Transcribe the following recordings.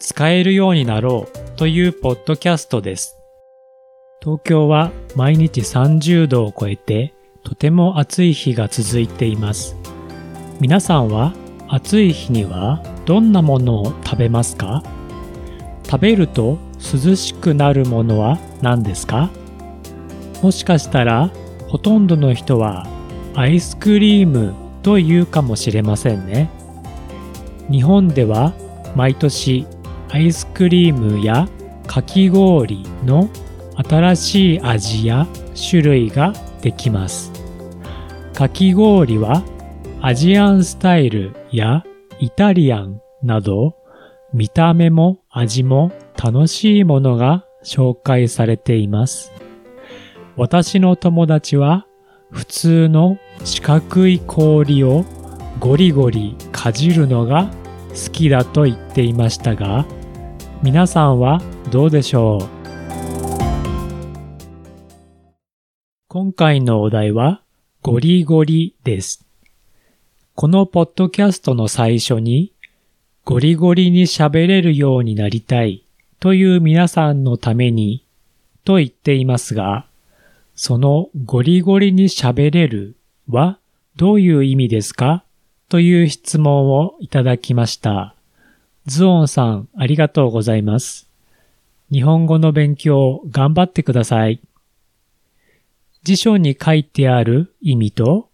使えるようになろうというポッドキャストです。東京は毎日30度を超えてとても暑い日が続いています。皆さんは暑い日にはどんなものを食べますか？食べると涼しくなるものは何ですか？もしかしたらほとんどの人はアイスクリームと言うかもしれませんね。日本では毎年アイスクリームやかき氷の新しい味や種類ができます。かき氷はアジアンスタイルやイタリアンなど見た目も味も楽しいものが紹介されています。私の友達は普通の四角い氷をゴリゴリかじるのが好きだと言っていましたが皆さんはどうでしょう？今回のお題はゴリゴリです。このポッドキャストの最初にゴリゴリに喋れるようになりたいという皆さんのためにと言っていますが、そのゴリゴリに喋れるはどういう意味ですか？という質問をいただきました。ズオンさん、ありがとうございます。日本語の勉強頑張ってください。辞書に書いてある意味と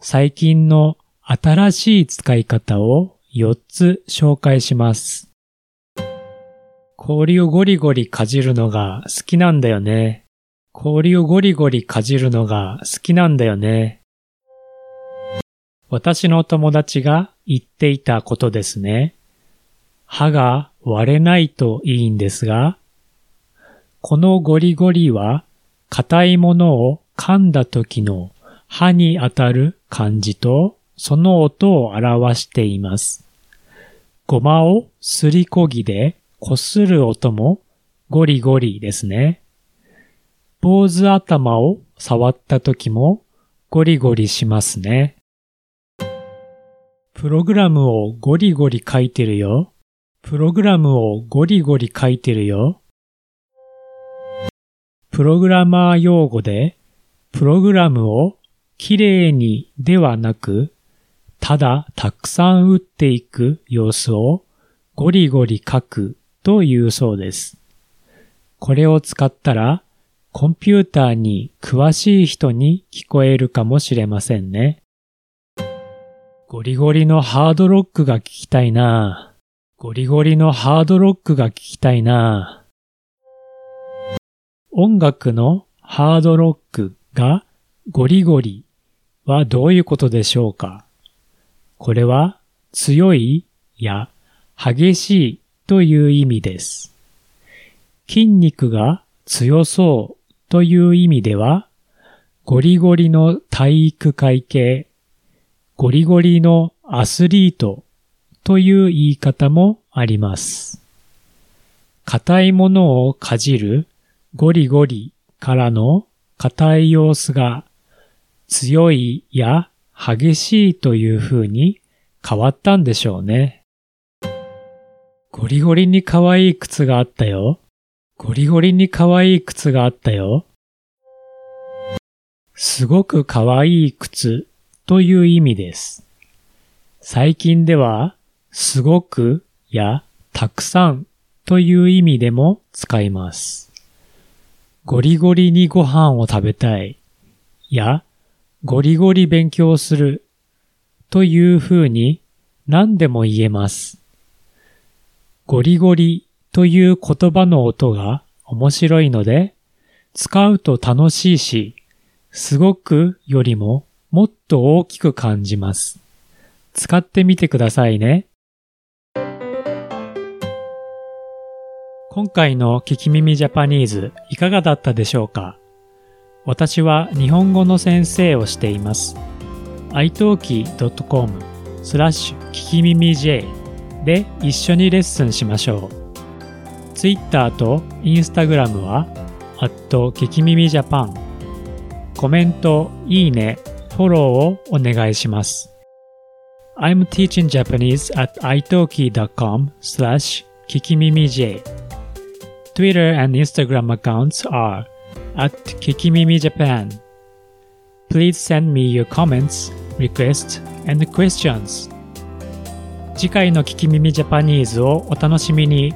最近の新しい使い方を4つ紹介します。氷をゴリゴリかじるのが好きなんだよね。氷をゴリゴリかじるのが好きなんだよね。私の友達が言っていたことですね。歯が割れないといいんですが、このゴリゴリは硬いものを噛んだ時の歯に当たる感じとその音を表しています。ごまをすりこぎでこする音もゴリゴリですね。坊主頭を触った時もゴリゴリしますね。プログラムをゴリゴリ書いてるよ。プログラムをゴリゴリ書いてるよ。プログラマー用語で、プログラムをきれいにではなく、ただたくさん打っていく様子をゴリゴリ書くというそうです。これを使ったらコンピューターに詳しい人に聞こえるかもしれませんね。ゴリゴリのハードロックが聞きたいなゴリゴリのハードロックが聞きたいな音楽のハードロックがゴリゴリはどういうことでしょうか？これは強いや激しいという意味です。筋肉が強そうという意味では、ゴリゴリの体育会系、ゴリゴリのアスリートという言い方もあります。硬いものをかじるゴリゴリからの硬い様子が強いや激しいという風に変わったんでしょうね。ゴリゴリに可愛い靴があったよ。ゴリゴリに可愛い靴があったよ。すごく可愛い靴という意味です。最近では、すごくやたくさんという意味でも使います。ゴリゴリにご飯を食べたいやゴリゴリ勉強するという風に何でも言えます。ゴリゴリという言葉の音が面白いので、使うと楽しいし、すごくよりももっと大きく感じます。使ってみてくださいね。今回の聞き耳ジャパニーズいかがだったでしょうか？私は日本語の先生をしています。italki.com スラッシュ聞き耳 J で一緒にレッスンしましょう。Twitter と Instagram は、アット聞き耳ジャパン。コメント、いいね、フォローをお願いします。I'm teaching Japanese at italki.com slash 聞き耳 J. Twitter and Instagram accounts are at Kikimimi Japan. Please send me your comments, requests, and questions. 次回の聞き耳ジャパニーズをお楽しみに。